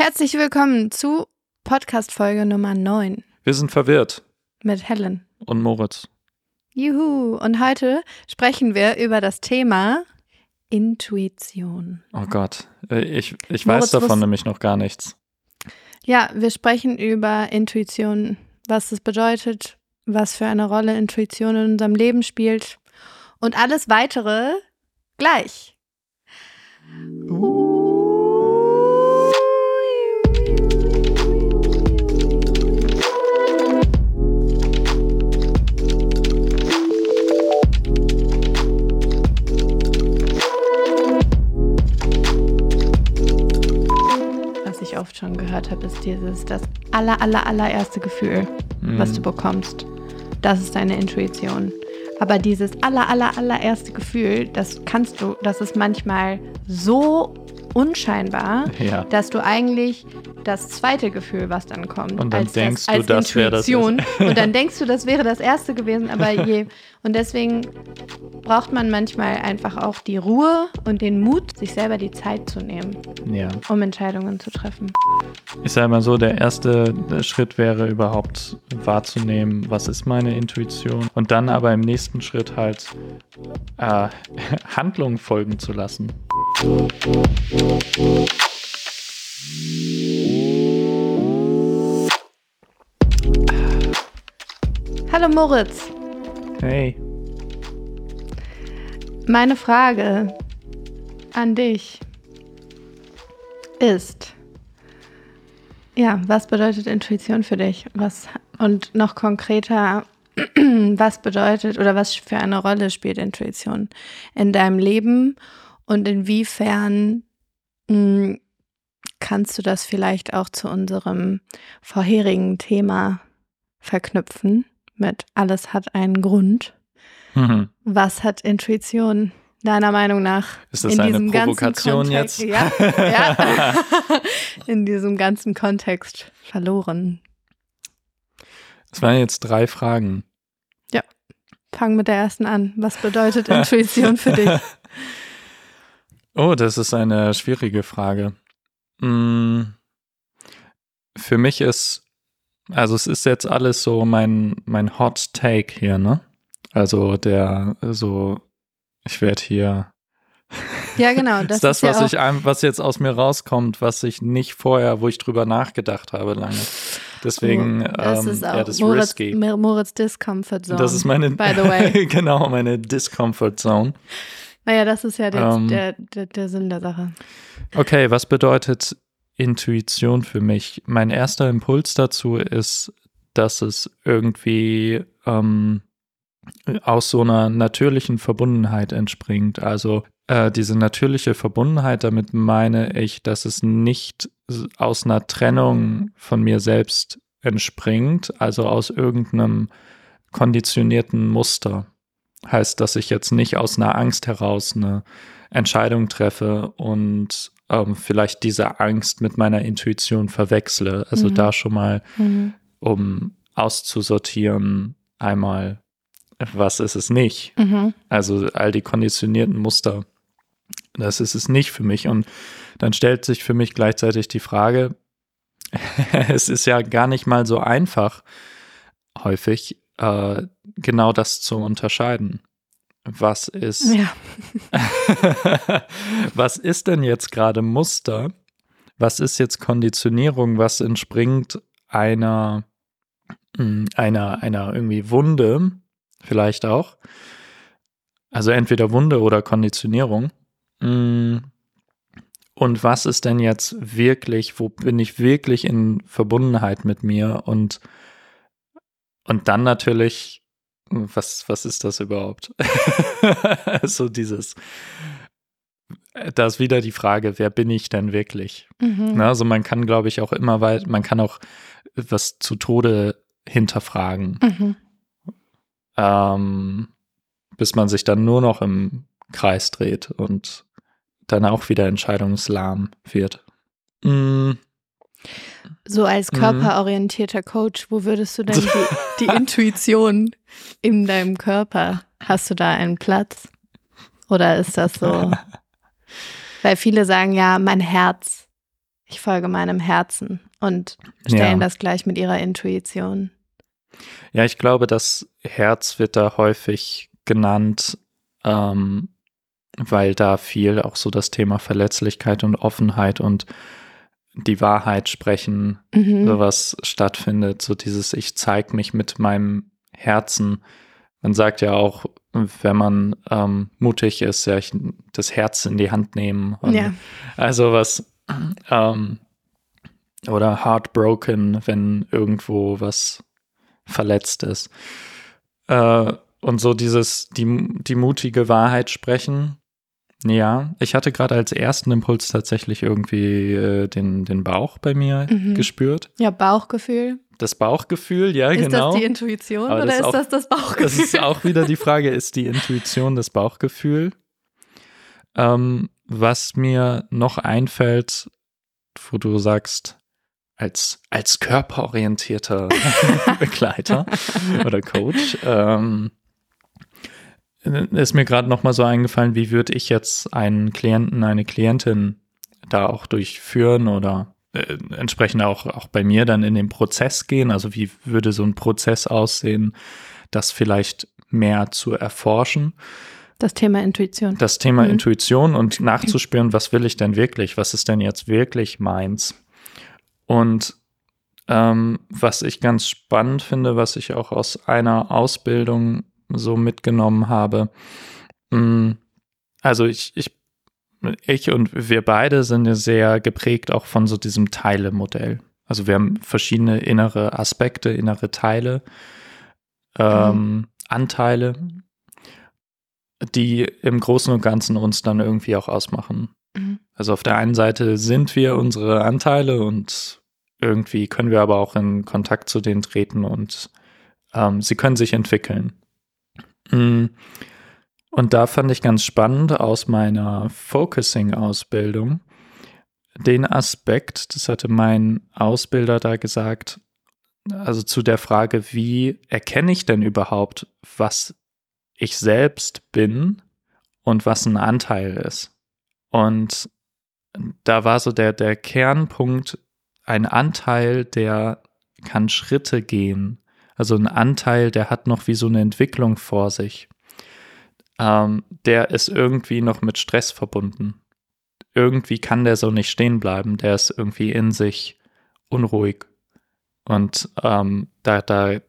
Herzlich willkommen zu Podcast-Folge Nummer 9 Wir sind verwirrt. mit Helen. Und Moritz. Juhu! Und heute sprechen wir über das Thema Intuition. Oh Gott. Äh, Ich, ich Moritz, weiß davon nämlich noch gar nichts. Ja, wir sprechen über Intuition, was es bedeutet, was für eine Rolle Intuition in unserem Leben spielt und alles weitere gleich. Was ich oft schon gehört habe, ist dieses das aller aller allererste Gefühl, was du bekommst. Das ist deine Intuition. Aber dieses aller aller allererste Gefühl, das kannst du, das ist manchmal so unscheinbar, Ja. dass du eigentlich das zweite Gefühl, was dann kommt, Und dann als denkst das, du, als das wäre das Intuition. und dann denkst du, das wäre das erste gewesen, aber je. Und deswegen braucht man manchmal einfach auch die Ruhe und den Mut, sich selber die Zeit zu nehmen, Ja. um Entscheidungen zu treffen. Ich sage mal so, der erste Schritt wäre überhaupt wahrzunehmen, was ist meine Intuition. Und dann aber im nächsten Schritt halt äh, Handlungen folgen zu lassen. Hallo Moritz, Hey. meine Frage an dich ist, ja, was bedeutet Intuition für dich? Was und noch konkreter, was bedeutet oder was für eine Rolle spielt Intuition in deinem Leben und inwiefern mh, kannst du das vielleicht auch zu unserem vorherigen Thema verknüpfen mit alles hat einen Grund? Mhm. Was hat Intuition deiner Meinung nach Ist das eine diesem ganzen Provokation Kontext- jetzt? Ja, ja. in diesem ganzen Kontext verloren. Es waren jetzt drei Fragen. Fang mit der ersten an. Was bedeutet Intuition für dich? Oh, das ist eine schwierige Frage. Mm, Für mich ist, also es ist jetzt alles so mein, mein Hot Take hier, ne? Also der, so, ich werde hier, Ja, genau. das ist das, ist ja was ich, ein- was jetzt aus mir rauskommt, was ich nicht vorher, wo ich drüber nachgedacht habe lange. Deswegen, das ähm, ist auch ja, das ist Moritz, risky. Mo- Moritz Discomfort Zone. Das ist meine, by the way. genau, meine Discomfort Zone. Naja, das ist ja der, Ähm. der, der, der Sinn der Sache. Okay, was bedeutet Intuition für mich? Mein erster Impuls dazu ist, dass es irgendwie ähm, aus so einer natürlichen Verbundenheit entspringt. Also äh, diese natürliche Verbundenheit, damit meine ich, dass es nicht aus einer Trennung von mir selbst entspringt, also aus irgendeinem konditionierten Muster. Heißt, dass ich jetzt nicht aus einer Angst heraus eine Entscheidung treffe und ähm, vielleicht diese Angst mit meiner Intuition verwechsle. Also Mhm. da schon mal, Mhm. um auszusortieren, einmal, was ist es nicht? Mhm. Also all die konditionierten Muster, das ist es nicht für mich. Und dann stellt sich für mich gleichzeitig die Frage, es ist ja gar nicht mal so einfach, häufig äh, genau das zu unterscheiden. Was ist Ja. was ist denn jetzt gerade Muster? Was ist jetzt Konditionierung? Was entspringt einer, mh, einer, einer irgendwie Wunde? Vielleicht auch. Also entweder Wunde oder Konditionierung. Mm. Und was ist denn jetzt wirklich, wo bin ich wirklich in Verbundenheit mit mir? Und, und dann natürlich, was, was ist das überhaupt? so dieses, da ist wieder die Frage, wer bin ich denn wirklich? Mhm. Ne, also man kann, glaube ich, auch immer weit, man kann auch was zu Tode hinterfragen, Mhm. ähm, bis man sich dann nur noch im Kreis dreht und dann auch wieder entscheidungslahm wird. Mm, So als Mhm. körperorientierter Coach, wo würdest du denn die, die Intuition in deinem Körper, hast du da einen Platz? Oder ist das so? Weil viele sagen ja, mein Herz ich folge meinem Herzen und stellen ja. das gleich mit ihrer Intuition. Ja, ich glaube, das Herz wird da häufig genannt, ähm, weil da viel auch so das Thema Verletzlichkeit und Offenheit und die Wahrheit sprechen, mhm. sowas stattfindet. So dieses Ich zeige mich mit meinem Herzen. Man sagt ja auch, wenn man ähm, mutig ist, ja, ich, das Herz in die Hand nehmen. ja. Also was ähm, oder heartbroken, wenn irgendwo was verletzt ist. Äh, und so dieses, die, die mutige Wahrheit sprechen. Ja, ich hatte gerade als ersten Impuls tatsächlich irgendwie äh, den, den Bauch bei mir mhm. gespürt. Ja, Bauchgefühl. Das Bauchgefühl, ja, ist genau. Ist das die Intuition Aber oder ist, auch, das das Bauchgefühl? Das ist auch wieder die Frage, ist die Intuition das Bauchgefühl? Ähm, was mir noch einfällt, wo du sagst, als, als körperorientierter Begleiter oder Coach, ähm, ist mir gerade noch mal so eingefallen, wie würde ich jetzt einen Klienten, eine Klientin da auch durchführen oder äh, entsprechend auch, auch bei mir dann in den Prozess gehen? Also wie würde so ein Prozess aussehen, das vielleicht mehr zu erforschen? Das Thema Intuition. Das Thema mhm. Intuition und nachzuspüren, was will ich denn wirklich? Was ist denn jetzt wirklich meins? Und ähm, was ich ganz spannend finde, was ich auch aus einer Ausbildung so mitgenommen habe, mm, also ich, ich, ich und wir beide sind ja sehr geprägt auch von so diesem Teile-Modell. Also wir haben verschiedene innere Aspekte, innere Teile, ähm, mhm. Anteile, die im Großen und Ganzen uns dann irgendwie auch ausmachen. Mhm. Also auf der einen Seite sind wir unsere Anteile und irgendwie können wir aber auch in Kontakt zu denen treten und ähm, sie können sich entwickeln. Mhm. Und da fand ich ganz spannend aus meiner Focusing-Ausbildung den Aspekt, das hatte mein Ausbilder da gesagt, also zu der Frage, wie erkenne ich denn überhaupt, was ich selbst bin und was ein Anteil ist. Und da war so der, der Kernpunkt, ein Anteil, der kann Schritte gehen. Also ein Anteil, der hat noch wie so eine Entwicklung vor sich. Ähm, der ist irgendwie noch mit Stress verbunden. Irgendwie kann der so nicht stehen bleiben. Der ist irgendwie in sich unruhig. Und ähm, da, da,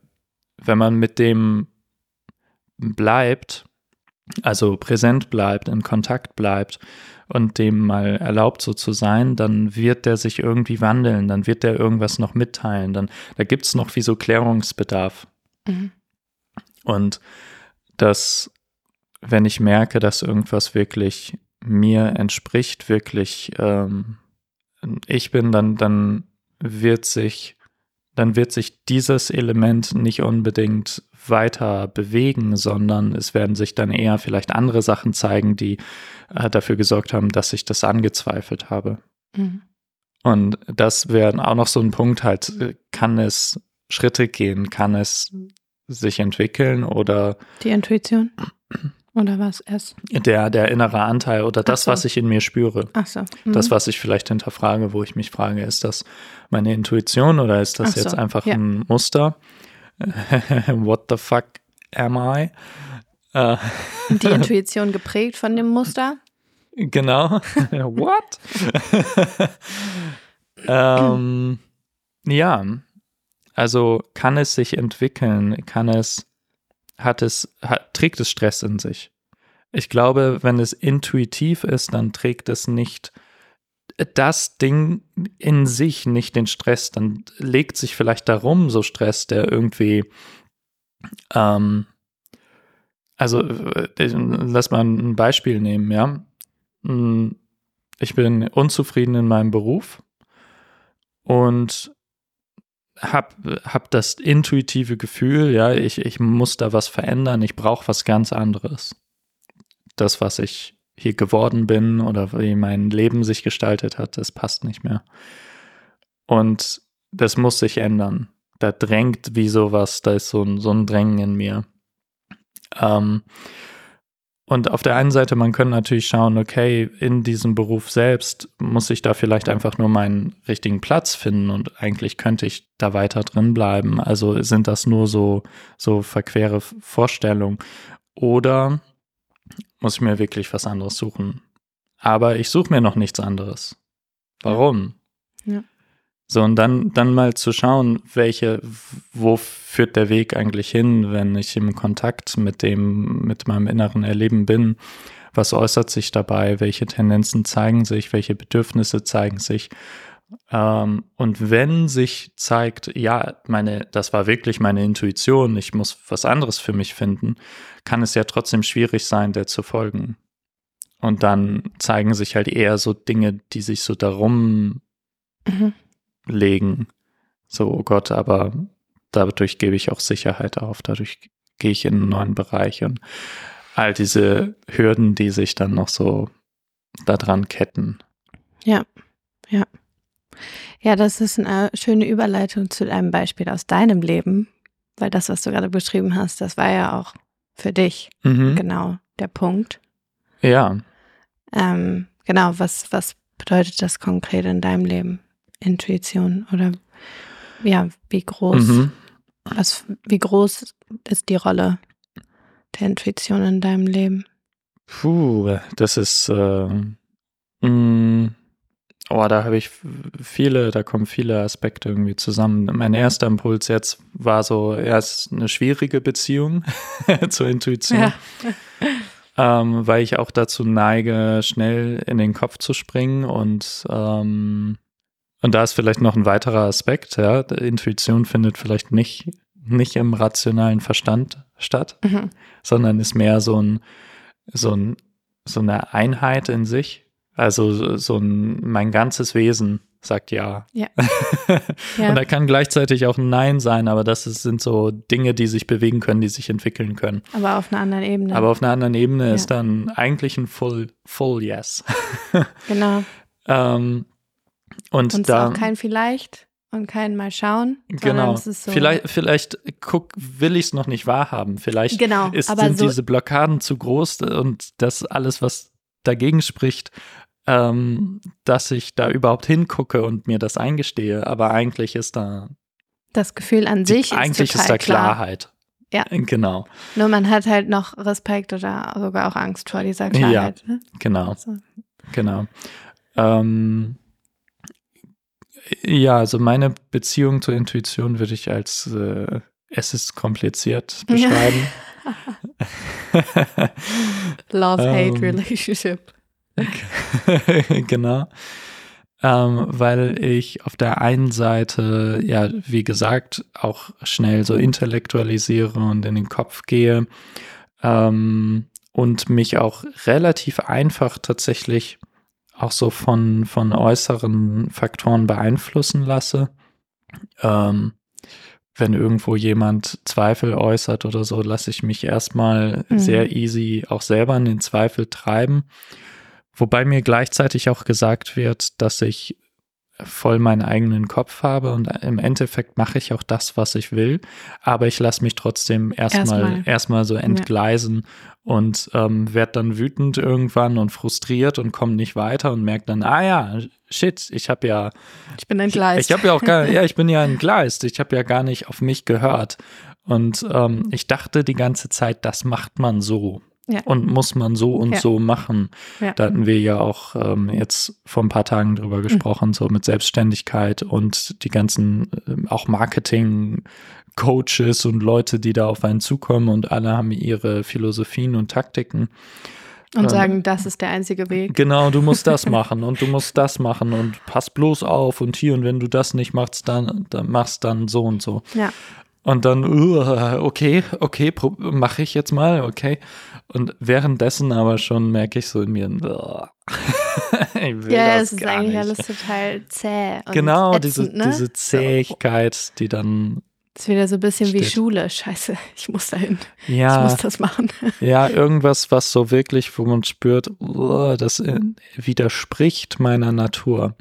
wenn man mit dem bleibt, also präsent bleibt, in Kontakt bleibt und dem mal erlaubt so zu sein, dann wird der sich irgendwie wandeln, dann wird der irgendwas noch mitteilen, dann da gibt es noch wie so Klärungsbedarf. Mhm. Und das, wenn ich merke, dass irgendwas wirklich mir entspricht, wirklich ähm, ich bin, dann, dann wird sich, dann wird sich dieses Element nicht unbedingt weiter bewegen, sondern es werden sich dann eher vielleicht andere Sachen zeigen, die äh, dafür gesorgt haben, dass ich das angezweifelt habe. Mhm. Und das wäre auch noch so ein Punkt halt, äh, kann es Schritte gehen, kann es sich entwickeln oder die Intuition oder was es? Der, der innere Anteil oder das, so. was ich in mir spüre. Ach so. Mhm. Das, was ich vielleicht hinterfrage, wo ich mich frage, ist das meine Intuition oder ist das Ach jetzt so. einfach ja. ein Muster? What the fuck am I? Äh, Die Intuition geprägt von dem Muster? Genau. What? ähm, ja, also kann es sich entwickeln, kann es, hat es, hat, trägt es Stress in sich. Ich glaube, wenn es intuitiv ist, dann trägt es nicht das Ding in sich nicht den Stress, dann legt sich vielleicht darum so Stress, der irgendwie, ähm, also äh, lass mal ein Beispiel nehmen, ja. Hm, ich bin unzufrieden in meinem Beruf und hab, hab das intuitive Gefühl, ja, ich, ich muss da was verändern, ich brauche was ganz anderes. Das, was ich hier geworden bin oder wie mein Leben sich gestaltet hat, das passt nicht mehr. Und das muss sich ändern. Da drängt wie sowas, da ist so ein, so ein Drängen in mir. Ähm, und auf der einen Seite, man könnte natürlich schauen, okay, in diesem Beruf selbst muss ich da vielleicht einfach nur meinen richtigen Platz finden und eigentlich könnte ich da weiter drin bleiben. Also sind das nur so, so verquere Vorstellungen. Oder muss ich mir wirklich was anderes suchen? Aber ich suche mir noch nichts anderes. Warum? Ja. So, und dann, dann mal zu schauen, welche, wo führt der Weg eigentlich hin, wenn ich im Kontakt mit dem, mit meinem inneren Erleben bin? Was äußert sich dabei? Welche Tendenzen zeigen sich? Welche Bedürfnisse zeigen sich? Ähm, und wenn sich zeigt, ja, meine, das war wirklich meine Intuition, ich muss was anderes für mich finden, kann es ja trotzdem schwierig sein, der zu folgen. Und dann zeigen sich halt eher so Dinge, die sich so darum mhm legen. So, oh Gott, aber dadurch gebe ich auch Sicherheit auf, dadurch gehe ich in einen neuen Bereich und all diese Hürden, die sich dann noch so daran ketten. Ja, ja. Ja, das ist eine schöne Überleitung zu einem Beispiel aus deinem Leben, weil das, was du gerade beschrieben hast, das war ja auch für dich mhm. genau der Punkt. Ja. Ähm, genau, was, was bedeutet das konkret in deinem Leben? Intuition oder ja, wie groß, mhm. was, wie groß ist die Rolle der Intuition in deinem Leben? Puh, das ist, äh, mh, mm, oh, da habe ich viele, da kommen viele Aspekte irgendwie zusammen. Mein erster Impuls jetzt war so, erst eine schwierige Beziehung zur Intuition. Ja. ähm, weil ich auch dazu neige, schnell in den Kopf zu springen und ähm, und da ist vielleicht noch ein weiterer Aspekt, ja, Intuition findet vielleicht nicht, nicht im rationalen Verstand statt, mhm. sondern ist mehr so ein, so ein, so eine Einheit in sich. Also so ein, mein ganzes Wesen sagt ja. Ja. ja. Und da kann gleichzeitig auch ein Nein sein, aber das ist, sind so Dinge, die sich bewegen können, die sich entwickeln können. Aber auf einer anderen Ebene. Aber auf einer anderen Ebene ja. ist dann eigentlich ein Full, Full Yes. genau. ähm, und, und da auch kein vielleicht und kein mal schauen. Genau. So vielleicht, vielleicht guck, will ich es noch nicht wahrhaben. Vielleicht genau, ist, sind so diese Blockaden zu groß und das alles, was dagegen spricht, ähm, dass ich da überhaupt hingucke und mir das eingestehe. Aber eigentlich ist da das Gefühl an sich die, eigentlich ist, ist da Klarheit. Ja. Genau. Nur man hat halt noch Respekt oder sogar auch Angst vor dieser Klarheit. Ja, ne? genau. So. Genau. Ähm, ja, also meine Beziehung zur Intuition würde ich als äh, es ist kompliziert beschreiben. Love-Hate-Relationship. Genau. Ähm, weil ich auf der einen Seite, ja, wie gesagt, auch schnell so intellektualisiere und in den Kopf gehe ähm, und mich auch relativ einfach tatsächlich auch so von, von äußeren Faktoren beeinflussen lasse. Ähm, wenn irgendwo jemand Zweifel äußert oder so, lasse ich mich erstmal mhm. sehr easy auch selber in den Zweifel treiben. Wobei mir gleichzeitig auch gesagt wird, dass ich voll meinen eigenen Kopf habe und im Endeffekt mache ich auch das, was ich will, aber ich lasse mich trotzdem erstmal erstmal, erstmal so entgleisen ja. und ähm, werde dann wütend irgendwann und frustriert und komme nicht weiter und merke dann, ah ja, shit, ich habe ja ich bin entgleist. Ich, ich habe ja auch gar ja, ich bin ja entgleist, ich habe ja gar nicht auf mich gehört und ähm, ich dachte die ganze Zeit, das macht man so. Ja. Und muss man so und ja. so machen. Ja. Da hatten wir ja auch ähm, jetzt vor ein paar Tagen drüber mhm. gesprochen, mhm. so mit Selbstständigkeit und die ganzen äh, auch Marketing-Coaches und Leute, die da auf einen zukommen und alle haben ihre Philosophien und Taktiken. Und ähm, sagen, das ist der einzige Weg. Genau, du musst das machen und du musst das machen und pass bloß auf und hier und wenn du das nicht machst, dann, dann machst dann so und so. Ja. Und dann, uh, okay, okay, mache ich jetzt mal, okay. Und währenddessen aber schon merke ich so in mir, ja, es ist eigentlich nicht. alles total zäh. genau, ätzend, diese, ne? diese Zähigkeit, die dann. Das ist wieder so ein bisschen steht. wie Schule. Scheiße, ich muss dahin. Ja. Ich muss das machen. ja, irgendwas, was so wirklich, wo man spürt, uh, das widerspricht meiner Natur.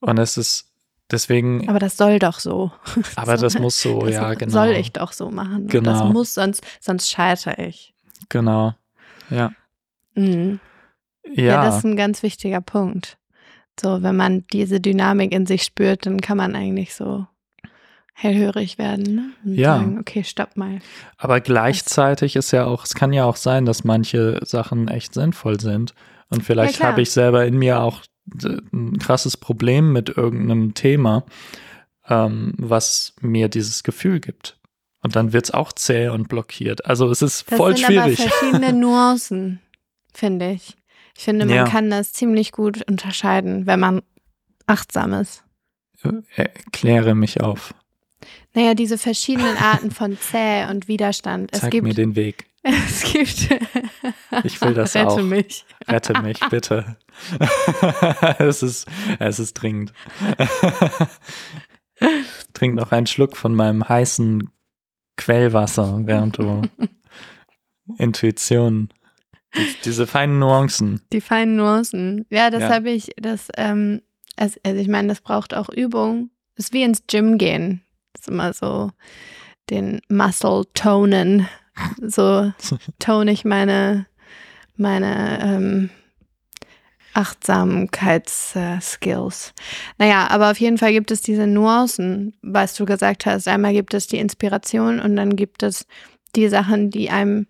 Und es ist Deswegen. Aber das soll doch so. Aber das muss so, das ja, genau. Soll ich doch so machen. Genau. Das muss, sonst, sonst scheitere ich. Genau. Ja. Mhm. Ja. Ja. das ist ein ganz wichtiger Punkt. So, wenn man diese Dynamik in sich spürt, dann kann man eigentlich so hellhörig werden ne? und Ja. sagen, okay, stopp mal. Aber gleichzeitig ist ja auch, es kann ja auch sein, dass manche Sachen echt sinnvoll sind. Und vielleicht klar. habe ich selber in mir auch ein krasses Problem mit irgendeinem Thema, ähm, was mir dieses Gefühl gibt. Und dann wird es auch zäh und blockiert. Also es ist Das voll sind schwierig. aber verschiedene Nuancen, finde ich. Ich finde, man Ja. kann das ziemlich gut unterscheiden, wenn man achtsam ist. Erkläre mich auf. Naja, diese verschiedenen Arten von Zäh und Widerstand. Es Zeig gibt, mir den Weg. es gibt. Ich will das Rette auch. mich. Rette mich, bitte. es, ist, es ist dringend. Trink noch einen Schluck von meinem heißen Quellwasser, während du Intuition, die- diese feinen Nuancen. Die feinen Nuancen. Ja, das Ja. habe ich, das, ähm, also, also ich meine, das braucht auch Übung. Das ist wie ins Gym gehen. Das ist immer so den Muscle tonen. So tone ich meine, meine ähm, Achtsamkeitsskills. naja, aber auf jeden Fall gibt es diese Nuancen, was du gesagt hast. Einmal gibt es die Inspiration und dann gibt es die Sachen, die einem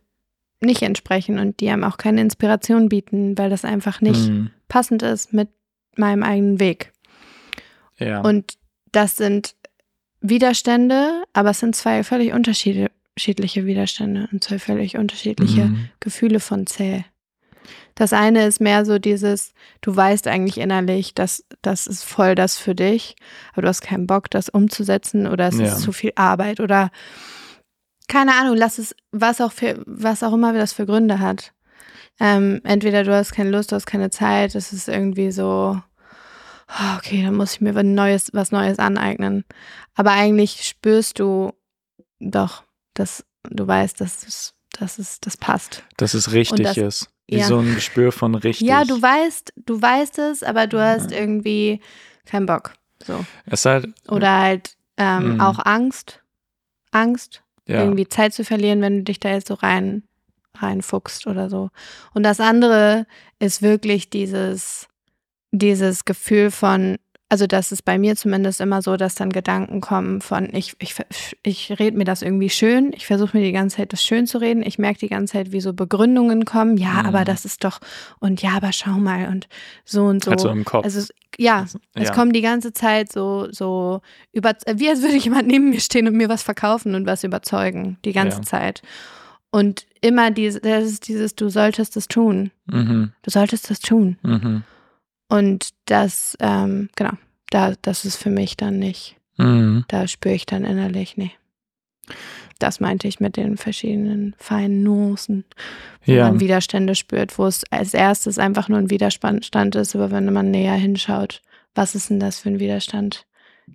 nicht entsprechen und die einem auch keine Inspiration bieten, weil das einfach nicht Hm, passend ist mit meinem eigenen Weg. ja. Und das sind Widerstände, aber es sind zwei völlig unterschiedliche unterschiedliche Widerstände und zwei völlig unterschiedliche Mhm. Gefühle von zäh. Das eine ist mehr so dieses, du weißt eigentlich innerlich, dass das ist voll das für dich, aber du hast keinen Bock, das umzusetzen oder es Ja. ist zu viel Arbeit oder keine Ahnung, lass es, was auch für, was auch immer das für Gründe hat. Ähm, entweder du hast keine Lust, du hast keine Zeit, es ist irgendwie so, oh, okay, dann muss ich mir was Neues, was Neues aneignen. Aber eigentlich spürst du doch, dass du weißt, dass es, dass es, das passt. Dass es richtig das- ist. Wie ja. so ein Gespür von richtig. Ja, du weißt, du weißt es, aber du hast irgendwie keinen Bock. So. Es halt, Oder halt ähm, Mhm. auch Angst. Angst, ja. irgendwie Zeit zu verlieren, wenn du dich da jetzt so rein reinfuchst oder so. Und das andere ist wirklich dieses, dieses Gefühl von, also das ist bei mir zumindest immer so, dass dann Gedanken kommen von, ich, ich, ich rede mir das irgendwie schön, ich versuche mir die ganze Zeit das schön zu reden, ich merke die ganze Zeit, wie so Begründungen kommen, ja, Mhm. aber das ist doch, und ja, aber schau mal und so und so. Also im Kopf. Also es- ja, es ja. kommt die ganze Zeit so, so über, wie als würde jemand neben mir stehen und mir was verkaufen und was überzeugen, die ganze Ja. Zeit. Und immer diese, das ist dieses, du solltest es tun. Mhm. Du solltest es tun. Mhm. Und das, ähm, genau, da, das ist für mich dann nicht, Mhm. da spüre ich dann innerlich, nee. Das meinte ich mit den verschiedenen feinen Nuancen, wo Ja. man Widerstände spürt, wo es als erstes einfach nur ein Widerstand ist, aber wenn man näher hinschaut, was ist denn das für ein Widerstand?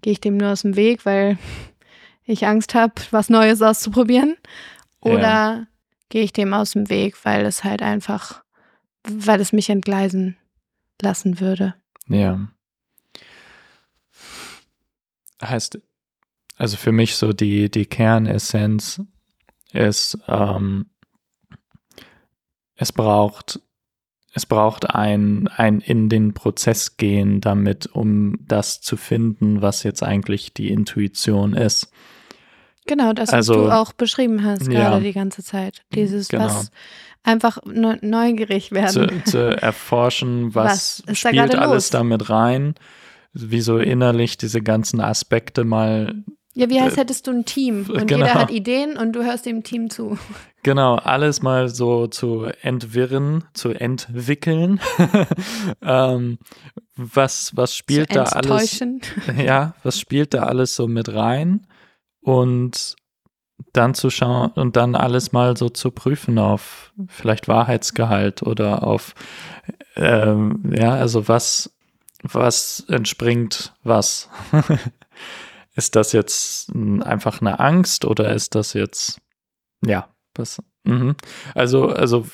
Gehe ich dem nur aus dem Weg, weil ich Angst habe, was Neues auszuprobieren? Oder gehe ich dem aus dem Weg, weil es halt einfach, weil es mich entgleisen lassen würde? Ja. Heißt, also für mich so die, die Kernessenz ist, ähm, es braucht, es braucht ein, ein in den Prozess gehen damit, um das zu finden, was jetzt eigentlich die Intuition ist. Genau, das, was Also- du auch beschrieben hast, Ja. gerade die ganze Zeit. Dieses, Genau. was einfach ne- neugierig werden. zu, zu erforschen, was, Was da spielt gerade alles los? damit rein, wie so innerlich diese ganzen Aspekte mal Ja, wie heißt, hättest du ein Team und genau. jeder hat Ideen und du hörst dem Team zu. Genau, alles mal so zu entwirren, zu entwickeln. ähm, was, was spielt zu da alles? Ja, was spielt da alles so mit rein? Und dann zu schauen und dann alles mal so zu prüfen auf vielleicht Wahrheitsgehalt oder auf, ähm, ja, also was, was entspringt was? ist das jetzt einfach eine Angst oder ist das jetzt, ja, was? Mhm. Also, also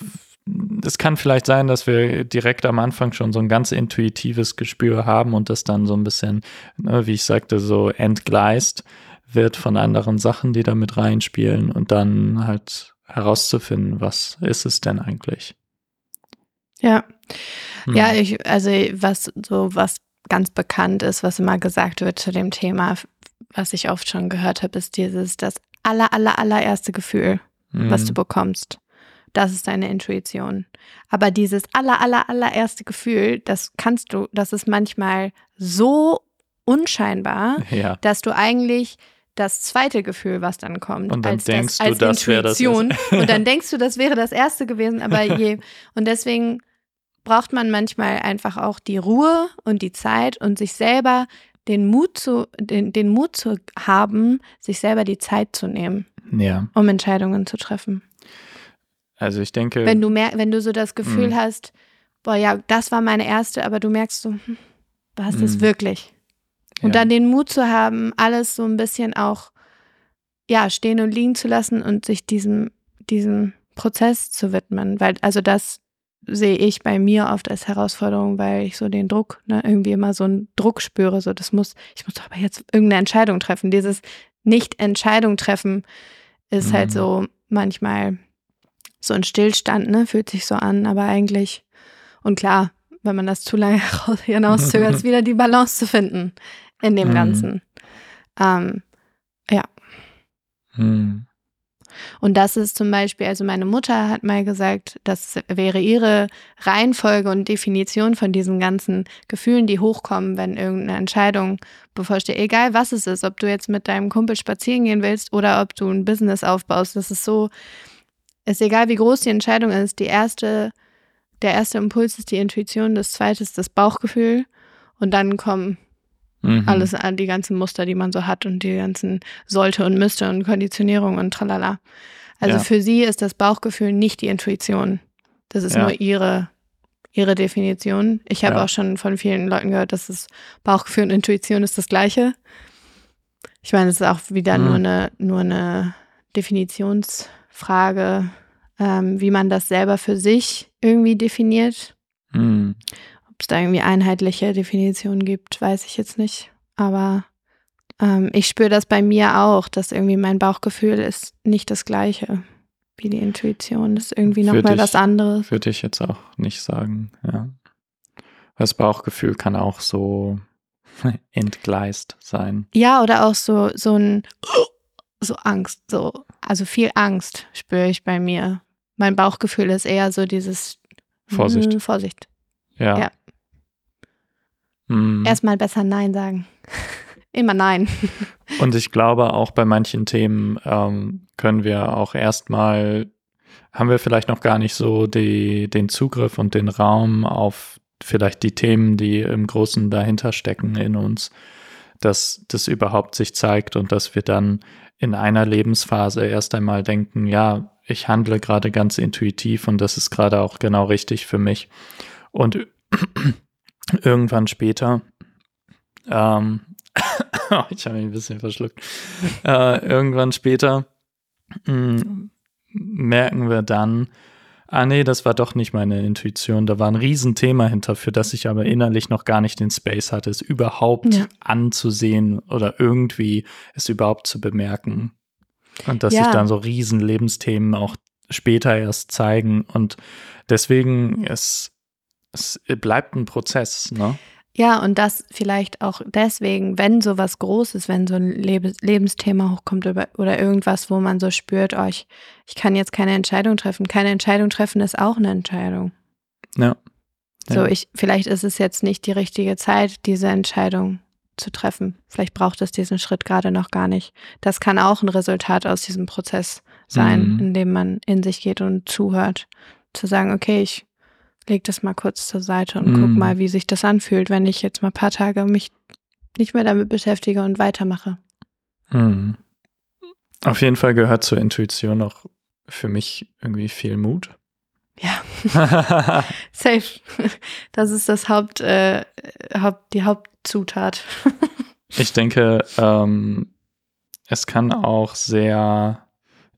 es kann vielleicht sein, dass wir direkt am Anfang schon so ein ganz intuitives Gespür haben und das dann so ein bisschen, ne, wie ich sagte, so entgleist wird von anderen Sachen, die da mit reinspielen und dann halt herauszufinden, was ist es denn eigentlich? Ja. Hm. Ja, ich, also was so was ganz bekannt ist, was immer gesagt wird zu dem Thema, was ich oft schon gehört habe, ist dieses das aller aller allererste Gefühl, hm. was du bekommst. Das ist deine Intuition. Aber dieses aller aller allererste Gefühl, das kannst du, das ist manchmal so unscheinbar, ja. dass du eigentlich das zweite Gefühl, was dann kommt, und dann als, denkst das, als du, das Intuition. Das und dann denkst du, das wäre das erste gewesen, aber je. Und deswegen braucht man manchmal einfach auch die Ruhe und die Zeit und sich selber den Mut zu, den, den Mut zu haben, sich selber die Zeit zu nehmen, ja. um Entscheidungen zu treffen. Also ich denke. Wenn du mer wenn du so das Gefühl mh. hast, boah, ja, das war meine erste, aber du merkst so, hm, was ist es wirklich? Und ja. dann den Mut zu haben, alles so ein bisschen auch ja, stehen und liegen zu lassen und sich diesem, diesem Prozess zu widmen. Weil, also das sehe ich bei mir oft als Herausforderung, weil ich so den Druck, ne, irgendwie immer so einen Druck spüre, so das muss, ich muss doch aber jetzt irgendeine Entscheidung treffen. Dieses Nicht-Entscheidung treffen ist halt mhm. halt so manchmal so ein Stillstand, ne, fühlt sich so an, aber eigentlich, und klar, wenn man das zu lange hinauszögert, ist wieder die Balance zu finden in dem mhm. Ganzen. Ähm, ja. Mhm. Und das ist zum Beispiel, also meine Mutter hat mal gesagt, das wäre ihre Reihenfolge und Definition von diesen ganzen Gefühlen, die hochkommen, wenn irgendeine Entscheidung bevorsteht. Egal was es ist, ob du jetzt mit deinem Kumpel spazieren gehen willst oder ob du ein Business aufbaust, das ist so, ist egal wie groß die Entscheidung ist, die erste, der erste Impuls ist die Intuition, das zweite ist das Bauchgefühl und dann kommen Mhm. Alles, äh, die ganzen Muster, die man so hat und die ganzen sollte und müsste und Konditionierung und tralala. Also ja. für sie ist das Bauchgefühl nicht die Intuition. Das ist ja. nur ihre, ihre Definition. Ich habe ja. auch schon von vielen Leuten gehört, dass das Bauchgefühl und Intuition ist das gleiche. Ich meine, es ist auch wieder mhm. nur eine, nur eine Definitionsfrage, ähm, wie man das selber für sich irgendwie definiert. Mhm es da irgendwie einheitliche Definitionen gibt, weiß ich jetzt nicht. Aber ähm, ich spüre das bei mir auch, dass irgendwie mein Bauchgefühl ist nicht das gleiche wie die Intuition. Das ist irgendwie nochmal was anderes. Würde ich jetzt auch nicht sagen, ja. Das Bauchgefühl kann auch so entgleist sein. Ja, oder auch so, so ein so Angst, so, also viel Angst spüre ich bei mir. Mein Bauchgefühl ist eher so dieses Vorsicht. Mh, Vorsicht. Ja. ja. Mhm. Erstmal besser Nein sagen. Immer Nein. Und ich glaube, auch bei manchen Themen ähm, können wir auch erstmal, haben wir vielleicht noch gar nicht so die, den Zugriff und den Raum auf vielleicht die Themen, die im Großen dahinter stecken in uns, dass das überhaupt sich zeigt und dass wir dann in einer Lebensphase erst einmal denken, ja, ich handle gerade ganz intuitiv und das ist gerade auch genau richtig für mich. Und irgendwann später, ähm, ich habe mich ein bisschen verschluckt, äh, irgendwann später mh, mm, merken wir dann, ah nee, das war doch nicht meine Intuition, da war ein Riesenthema hinter, für das ich aber innerlich noch gar nicht den Space hatte, es überhaupt ja. anzusehen oder irgendwie es überhaupt zu bemerken. Und dass ja. sich dann so riesen Lebensthemen auch später erst zeigen. Und deswegen ist es bleibt ein Prozess, ne? Ja, und das vielleicht auch deswegen, wenn so was Großes, wenn so ein Lebensthema hochkommt oder, oder irgendwas, wo man so spürt, oh, ich, ich kann jetzt keine Entscheidung treffen. Keine Entscheidung treffen ist auch eine Entscheidung. Ja. ja. So, ich, vielleicht ist es jetzt nicht die richtige Zeit, diese Entscheidung zu treffen. Vielleicht braucht es diesen Schritt gerade noch gar nicht. Das kann auch ein Resultat aus diesem Prozess sein, mhm. in dem man in sich geht und zuhört. Zu sagen, okay, ich leg das mal kurz zur Seite und mm. guck mal, wie sich das anfühlt, wenn ich jetzt mal ein paar Tage mich nicht mehr damit beschäftige und weitermache. Mm. Auf jeden Fall gehört zur Intuition auch für mich irgendwie viel Mut. Ja, safe. Das ist das Haupt, äh, Haupt die Hauptzutat. ich denke, ähm, es kann auch sehr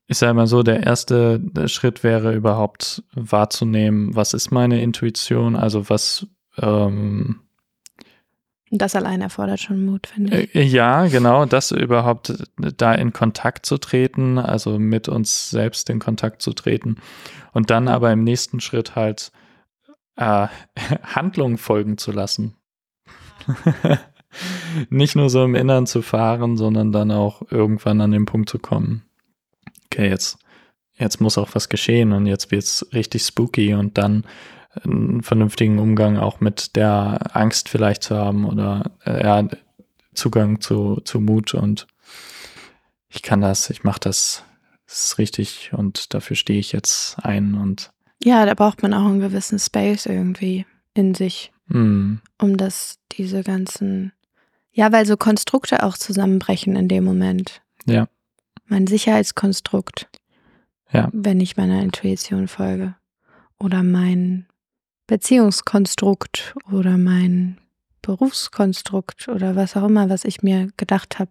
ich sage mal so, der erste Schritt wäre überhaupt wahrzunehmen, was ist meine Intuition, also was. Ähm, das allein erfordert schon Mut, finde ich. Äh, ja, genau, das überhaupt da in Kontakt zu treten, also mit uns selbst in Kontakt zu treten und dann aber im nächsten Schritt halt äh, Handlungen folgen zu lassen. Nicht nur so im Innern zu fahren, sondern dann auch irgendwann an den Punkt zu kommen. Okay, jetzt, jetzt muss auch was geschehen und jetzt wird es richtig spooky und dann einen vernünftigen Umgang auch mit der Angst vielleicht zu haben oder äh, ja, Zugang zu, zu Mut und ich kann das, ich mache das, das ist richtig und dafür stehe ich jetzt ein und ja, da braucht man auch einen gewissen Space irgendwie in sich, mm. um das, diese ganzen, ja, weil so Konstrukte auch zusammenbrechen in dem Moment. Ja. Mein Sicherheitskonstrukt. Ja. Wenn ich meiner Intuition folge. Oder mein Beziehungskonstrukt oder mein Berufskonstrukt oder was auch immer, was ich mir gedacht habe.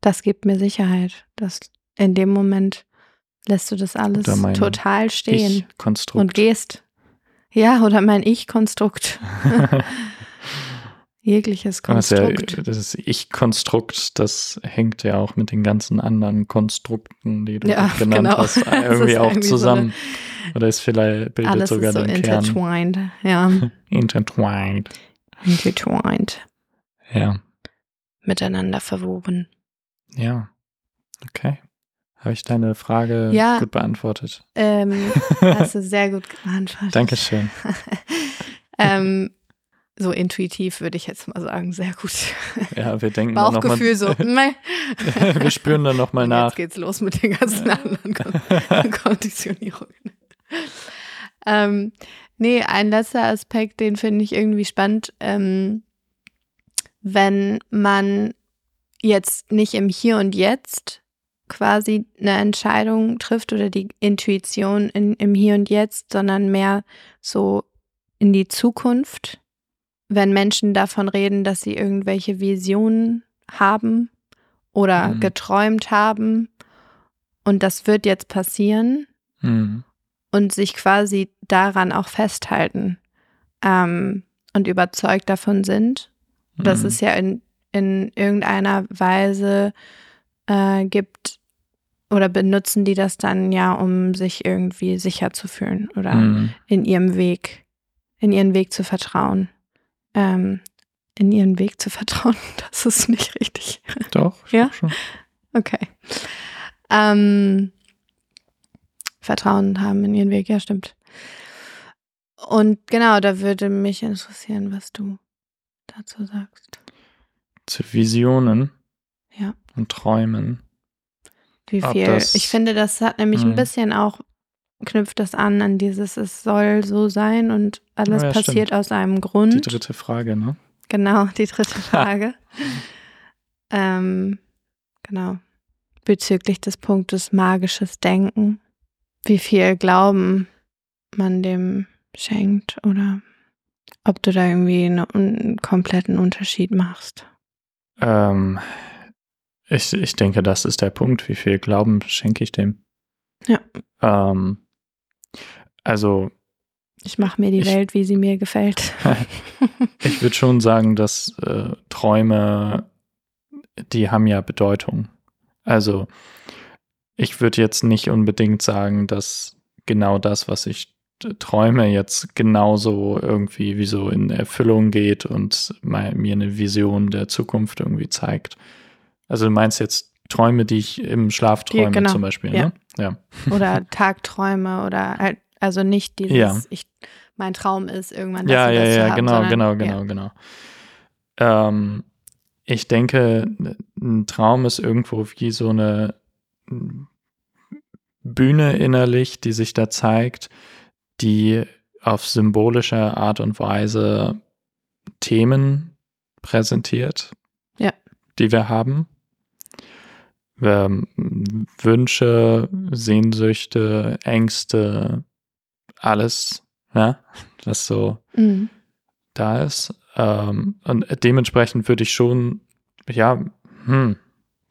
Das gibt mir Sicherheit. Das in dem Moment lässt du das alles total stehen und gehst. Ja, oder mein Ich-Konstrukt. Jegliches Konstrukt. Ja, das Ich-Konstrukt, das hängt ja auch mit den ganzen anderen Konstrukten, die du ja, genannt genau. hast, irgendwie auch irgendwie zusammen. So Oder ist vielleicht bildet alles sogar ist so den intertwined, Kern. ja. intertwined. Intertwined. Ja. Miteinander verwoben. Ja. Okay. Habe ich deine Frage ja, gut beantwortet? Ähm, hast du sehr gut beantwortet. Dankeschön. ähm, so intuitiv würde ich jetzt mal sagen, sehr gut. Ja, wir denken Bauchgefühl noch mal, so. wir spüren dann nochmal nach. Jetzt geht's los mit den ganzen anderen Konditionierungen. Ähm, nee, ein letzter Aspekt, den finde ich irgendwie spannend. Ähm, wenn man jetzt nicht im Hier und Jetzt quasi eine Entscheidung trifft oder die Intuition in, im Hier und Jetzt, sondern mehr so in die Zukunft, wenn Menschen davon reden, dass sie irgendwelche Visionen haben oder mhm. geträumt haben und das wird jetzt passieren mhm. und sich quasi daran auch festhalten ähm, und überzeugt davon sind, mhm. dass es ja in, in irgendeiner Weise äh, gibt, oder benutzen die das dann ja, um sich irgendwie sicher zu fühlen oder mhm. in ihrem Weg, in ihren Weg zu vertrauen. Ähm, in ihren Weg zu vertrauen, das ist nicht richtig. Doch, ja. Schon. Okay. Ähm, Vertrauen haben in ihren Weg, ja, stimmt. Und genau, da würde mich interessieren, was du dazu sagst. Zu Visionen ja. und Träumen. Wie viel? Ich finde, das hat nämlich mh. ein hm. bisschen auch, knüpft das an, an dieses, es soll so sein und alles ja, passiert stimmt. aus einem Grund. Die dritte Frage, ne? Genau, die dritte Frage. ähm, genau. Bezüglich des Punktes magisches Denken. Wie viel Glauben man dem schenkt oder ob du da irgendwie einen kompletten Unterschied machst. Ähm, ich, ich denke, das ist der Punkt. Wie viel Glauben schenke ich dem? Ja. Ähm, also. Ich mache mir die ich, Welt, wie sie mir gefällt. ich würde schon sagen, dass äh, Träume, die haben ja Bedeutung. Also, ich würde jetzt nicht unbedingt sagen, dass genau das, was ich träume, jetzt genauso irgendwie wie so in Erfüllung geht und mir eine Vision der Zukunft irgendwie zeigt. Also du meinst jetzt Träume, die ich im Schlaf träume ja, genau. zum Beispiel, ja. ne? Ja. Oder Tagträume oder halt, also nicht dieses, ja. ich, mein Traum ist irgendwann das Ja, ja, das ja, haben, genau, sondern, genau, genau, genau. Ähm, ich denke, ein Traum ist irgendwo wie so eine Bühne innerlich, die sich da zeigt, die auf symbolische Art und Weise Themen präsentiert, ja. die wir haben ähm, Wünsche, Sehnsüchte, Ängste, alles, ja, was so mhm. da ist. Ähm, und dementsprechend würde ich schon, ja, hm,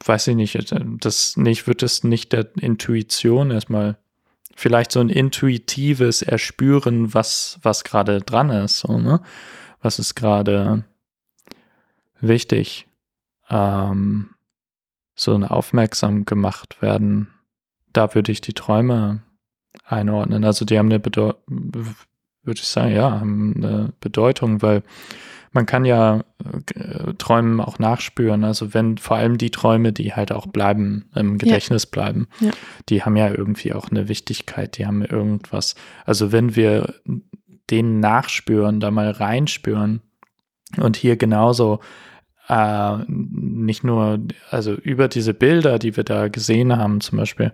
weiß ich nicht, das nicht, wird es nicht der Intuition erstmal vielleicht so ein intuitives Erspüren, was, was gerade dran ist, so, ne? Was ist gerade wichtig? Ähm, so aufmerksam gemacht werden, da würde ich die Träume einordnen. Also die haben eine Bedeu würde ich sagen, ja, haben eine Bedeutung, weil man kann ja äh, Träumen auch nachspüren. Also wenn vor allem die Träume, die halt auch bleiben, im Gedächtnis ja. bleiben, ja. die haben ja irgendwie auch eine Wichtigkeit, die haben irgendwas. Also wenn wir denen nachspüren, da mal reinspüren und hier genauso äh, nicht nur, also über diese Bilder, die wir da gesehen haben, zum Beispiel,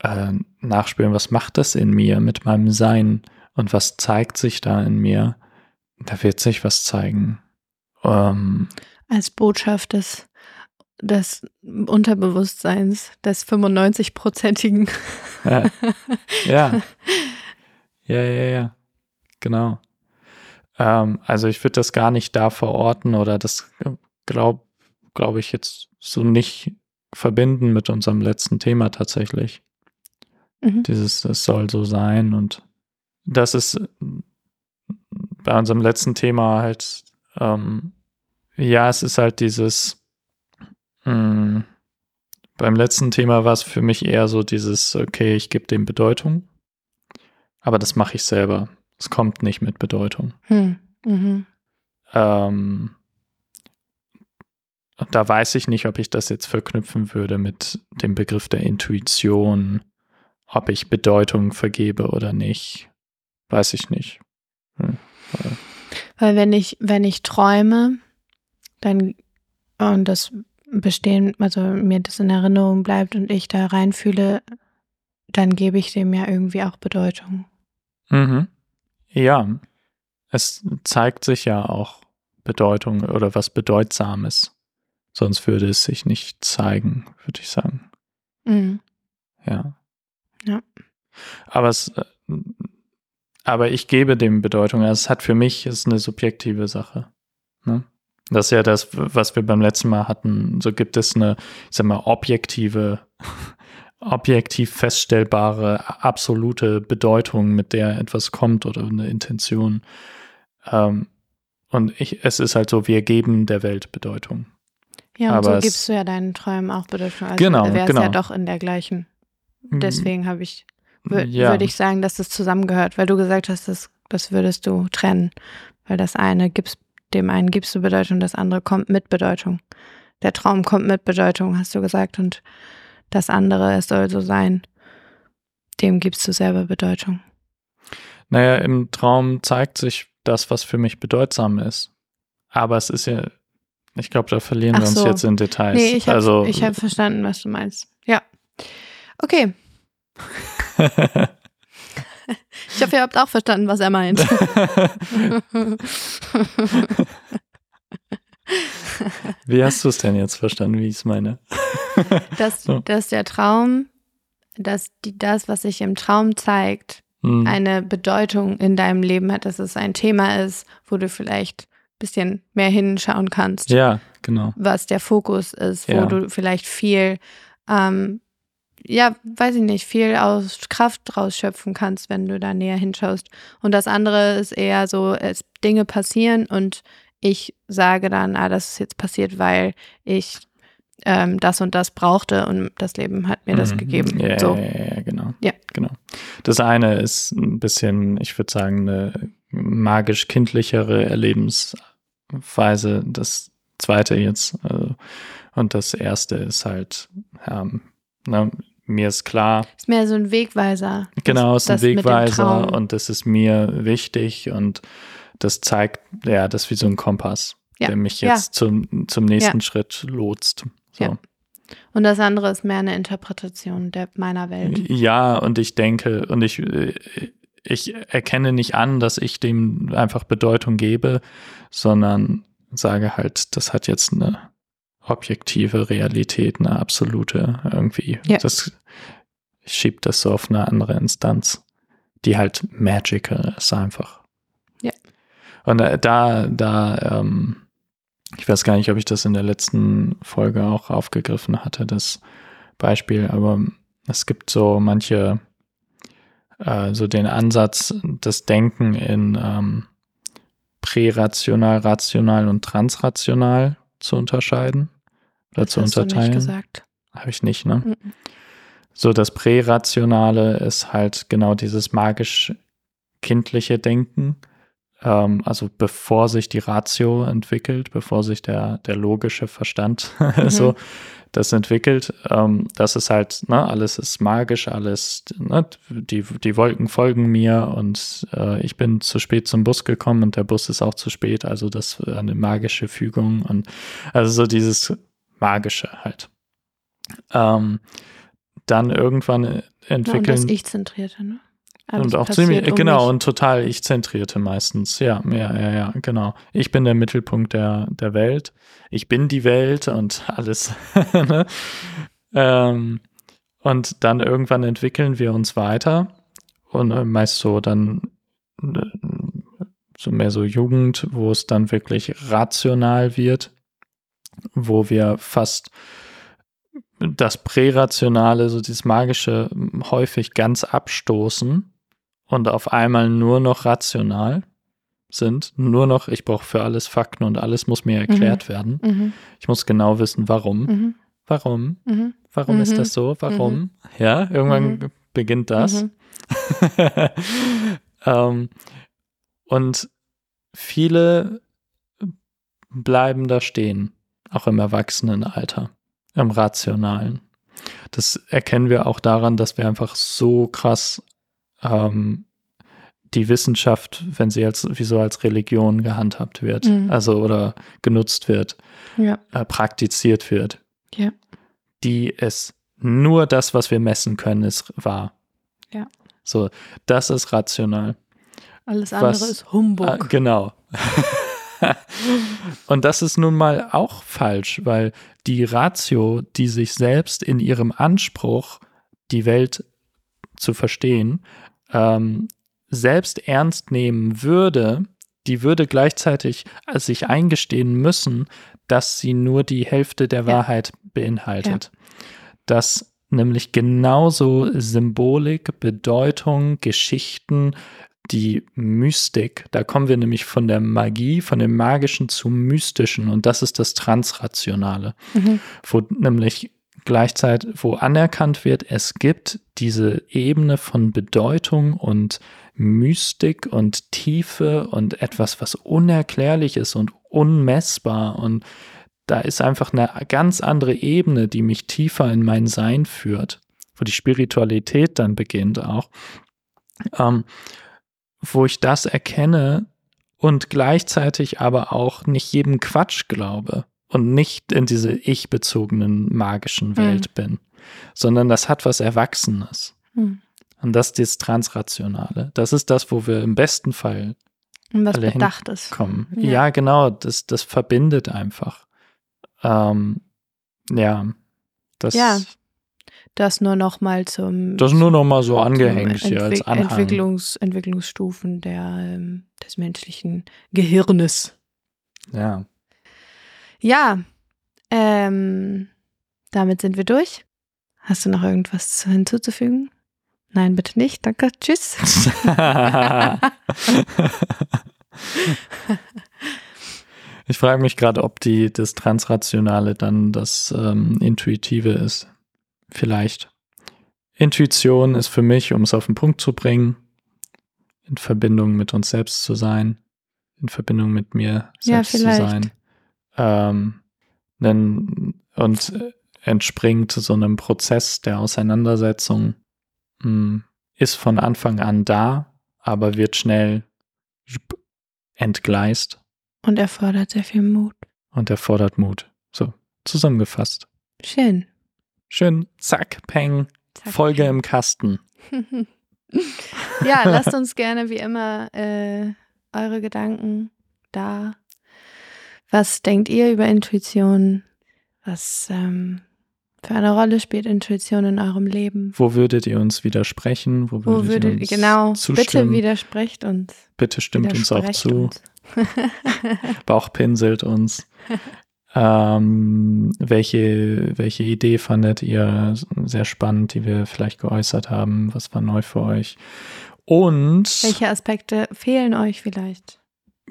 äh, nachspüren, was macht das in mir mit meinem Sein und was zeigt sich da in mir, da wird sich was zeigen. Ähm, Als Botschaft des, des Unterbewusstseins, des 95-prozentigen. Ja. ja. Ja, ja, ja. Genau. Ähm, also ich würde das gar nicht da verorten oder das glaube glaub ich jetzt so nicht verbinden mit unserem letzten Thema tatsächlich. Mhm. Dieses, es soll so sein und das ist bei unserem letzten Thema halt, ähm, ja, es ist halt dieses, mh, hm, beim letzten Thema war es für mich eher so dieses, okay, ich gebe dem Bedeutung, aber das mache ich selber. Es kommt nicht mit Bedeutung. Hm. Mhm. Ähm, da weiß ich nicht, ob ich das jetzt verknüpfen würde mit dem Begriff der Intuition, ob ich Bedeutung vergebe oder nicht. Weiß ich nicht. Hm. Weil wenn ich, wenn ich träume, dann und das bestehen, also mir das in Erinnerung bleibt und ich da reinfühle, dann gebe ich dem ja irgendwie auch Bedeutung. Mhm. Ja, es zeigt sich ja auch Bedeutung oder was Bedeutsames. Sonst würde es sich nicht zeigen, würde ich sagen. Mhm. Ja. Ja. Aber es, äh, aber ich gebe dem Bedeutung. Es hat für mich ist eine subjektive Sache. Ne? Das ist ja das, was wir beim letzten Mal hatten. So gibt es eine, ich sag mal, objektive, objektiv feststellbare, absolute Bedeutung, mit der etwas kommt oder eine Intention. Ähm, und ich, es ist halt so, wir geben der Welt Bedeutung. Ja, und Aber so gibst du ja deinen Träumen auch Bedeutung. Also genau, wäre es genau. ja doch in der gleichen. Mhm. Deswegen habe ich ja. würde ich sagen, dass das zusammengehört, weil du gesagt hast, das, das würdest du trennen. Weil das eine gibst, dem einen gibst du Bedeutung, das andere kommt mit Bedeutung. Der Traum kommt mit Bedeutung, hast du gesagt, und das andere, es soll so sein, dem gibst du selber Bedeutung. Naja, im Traum zeigt sich das, was für mich bedeutsam ist. Aber es ist ja, ich glaube, da verlieren Ach wir uns so. jetzt in Details. Nee, ich habe also, hab verstanden, was du meinst. Ja. Okay. Ich hoffe, ihr habt auch verstanden, was er meint. Wie hast du es denn jetzt verstanden, wie ich es meine? dass, so. dass der Traum, dass die, das, was sich im Traum zeigt, hm. eine Bedeutung in deinem Leben hat, dass es ein Thema ist, wo du vielleicht ein bisschen mehr hinschauen kannst. Ja, genau. Was der Fokus ist, wo ja. du vielleicht viel ähm, ja, weiß ich nicht, viel aus Kraft rausschöpfen kannst, wenn du da näher hinschaust. Und das andere ist eher so, es Dinge passieren und ich sage dann, ah, das ist jetzt passiert, weil ich ähm, das und das brauchte und das Leben hat mir das mhm. gegeben. Ja, so. ja, ja, genau. Ja. genau. Das eine ist ein bisschen, ich würde sagen, eine magisch-kindlichere Erlebensweise. Das zweite jetzt. Also, und das erste ist halt, ähm, na, mir ist klar. Ist mehr so ein Wegweiser. Genau, ist ein Wegweiser und das ist mir wichtig und das zeigt, ja, das ist wie so ein Kompass, ja. der mich jetzt ja. zum, zum nächsten ja. Schritt lotst. So. Und das andere ist mehr eine Interpretation der, meiner Welt. Ja, und ich denke, und ich, ich erkenne nicht an, dass ich dem einfach Bedeutung gebe, sondern sage halt, das hat jetzt eine objektive Realität, eine absolute irgendwie. Das schiebt das so auf eine andere Instanz, die halt magical ist einfach. Und äh, da, da, ähm, ich weiß gar nicht, ob ich das in der letzten Folge auch aufgegriffen hatte, das Beispiel, aber es gibt so manche, äh, so den Ansatz, das Denken in ähm, prärational, rational und transrational zu unterscheiden oder das zu unterteilen. gesagt. Habe ich nicht, ne? Mhm. So, das Prärationale ist halt genau dieses magisch kindliche Denken, also bevor sich die Ratio entwickelt, bevor sich der, der logische Verstand mhm. so das entwickelt. Ähm, das ist halt, ne, alles ist magisch, alles, ne, die, die Wolken folgen mir und äh, ich bin zu spät zum Bus gekommen und der Bus ist auch zu spät, also das ist eine magische Fügung und also so dieses Magische halt. Ähm, dann irgendwann entwickeln. Ja, und das Ich-Zentrierte, ne? Alles und auch ziemlich, um genau, mich. und total ich-zentrierte meistens. Ja, ja, ja, ja, genau. Ich bin der Mittelpunkt der, der Welt. Ich bin die Welt und alles. ne? ähm, und dann irgendwann entwickeln wir uns weiter und äh, meist so dann äh, so mehr so Jugend, wo es dann wirklich rational wird, wo wir fast das Prärationale, so dieses Magische häufig ganz abstoßen und auf einmal nur noch rational sind, nur noch, ich brauche für alles Fakten und alles muss mir erklärt mhm. werden. Mhm. Ich muss genau wissen, warum. Mhm. Warum? Mhm. Warum ist das so? Warum? Mhm. Ja, irgendwann mhm. beginnt das. ähm, und viele bleiben da stehen, auch im Erwachsenenalter, im Rationalen. Das erkennen wir auch daran, dass wir einfach so krass ähm, die Wissenschaft, wenn sie als wie so als Religion gehandhabt wird, mhm. also oder genutzt wird, ja. äh, praktiziert wird, ja. die es nur das, was wir messen können, ist wahr. Ja. So, das ist rational. Alles andere was, ist Humbug. Äh, genau. Und das ist nun mal auch falsch, weil die Ratio, die sich selbst in ihrem Anspruch, die Welt zu verstehen, ähm, selbst ernst nehmen würde, die würde gleichzeitig sich eingestehen müssen, dass sie nur die Hälfte der ja. Wahrheit beinhaltet. Ja. Dass nämlich genauso Symbolik, Bedeutung, Geschichten, die Mystik, da kommen wir nämlich von der Magie, von dem Magischen zum Mystischen und das ist das Transrationale, mhm. wo nämlich gleichzeitig, wo anerkannt wird, es gibt diese Ebene von Bedeutung und Mystik und Tiefe und etwas, was unerklärlich ist und unmessbar. Und da ist einfach eine ganz andere Ebene, die mich tiefer in mein Sein führt, wo die Spiritualität dann beginnt auch, ähm, wo ich das erkenne und gleichzeitig aber auch nicht jedem Quatsch glaube und nicht in diese ich-bezogenen magischen hm. Welt mhm. bin, sondern das hat was Erwachsenes. Mhm. Und das ist das Transrationale. Das ist das, wo wir im besten Fall und was alle bedacht ist. Kommen. Ja. ja. genau. Das, das verbindet einfach. Ähm, ja, das. Ja, das nur noch mal zum. Das nur noch mal so angehängt hier als Anhang. Entwicklungs, Entwicklungsstufen der, ähm, des menschlichen Gehirnes. Ja. Ja, ähm, damit sind wir durch. Hast du noch irgendwas hinzuzufügen? Nein, bitte nicht. Danke. Tschüss. ich frage mich gerade, ob die das Transrationale dann das ähm, Intuitive ist. Vielleicht. Intuition ist für mich, um es auf den Punkt zu bringen, in Verbindung mit uns selbst zu sein, in Verbindung mit mir selbst ja, zu sein ähm, und entspringt so einem Prozess der Auseinandersetzung, mh, hm, ist von Anfang an da, aber wird schnell entgleist. Und erfordert sehr viel Mut. Und erfordert Mut. So, zusammengefasst. Schön. Schön, zack, peng, zack, Folge peng. im Kasten. ja, lasst uns gerne wie immer äh, eure Gedanken da was denkt ihr über Intuition? Was ähm, für eine Rolle spielt Intuition in eurem Leben? Wo würdet ihr uns widersprechen? Wo würdet, Wo würdet ihr uns genau, zustimmen? bitte widersprecht uns. Bitte stimmt uns auch zu. Bauchpinselt uns. ähm, welche, welche Idee fandet ihr sehr spannend, die wir vielleicht geäußert haben? Was war neu für euch? Und welche Aspekte fehlen euch vielleicht?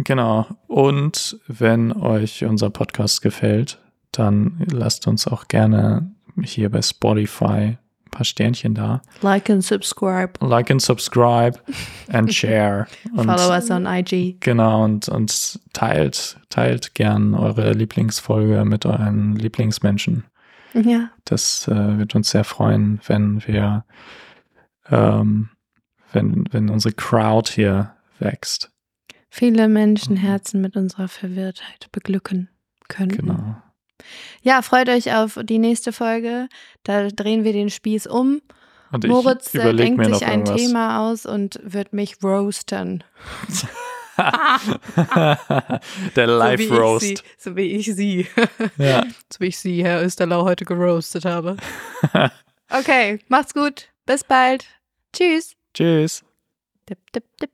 Genau. Und wenn euch unser Podcast gefällt, dann lasst uns auch gerne hier bei Spotify paar Sternchen da. Like and subscribe. Like and subscribe and share. Und Follow us on IG. Genau, und, und teilt, teilt gern eure Lieblingsfolge mit euren Lieblingsmenschen. Ja. Das äh, wird uns sehr freuen, wenn wir, ähm, wenn, wenn unsere Crowd hier wächst. Viele Menschenherzen mit unserer Verwirrtheit beglücken können. Genau. Ja, freut euch auf die nächste Folge. Da drehen wir den Spieß um. Und Moritz äh, denkt sich ein irgendwas. Thema aus und wird mich roasten. Der Live so wie Ich Roast. sie, so wie ich sie. Ja. so wie ich sie, Herr Österlau, heute geroastet habe. okay, macht's gut. Bis bald. Tschüss. Tschüss. Dip, dip, dip.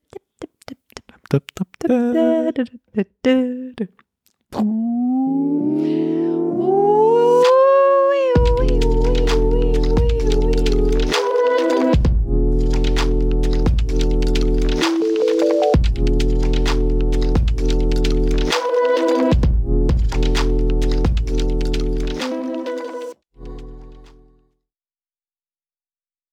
Ooh.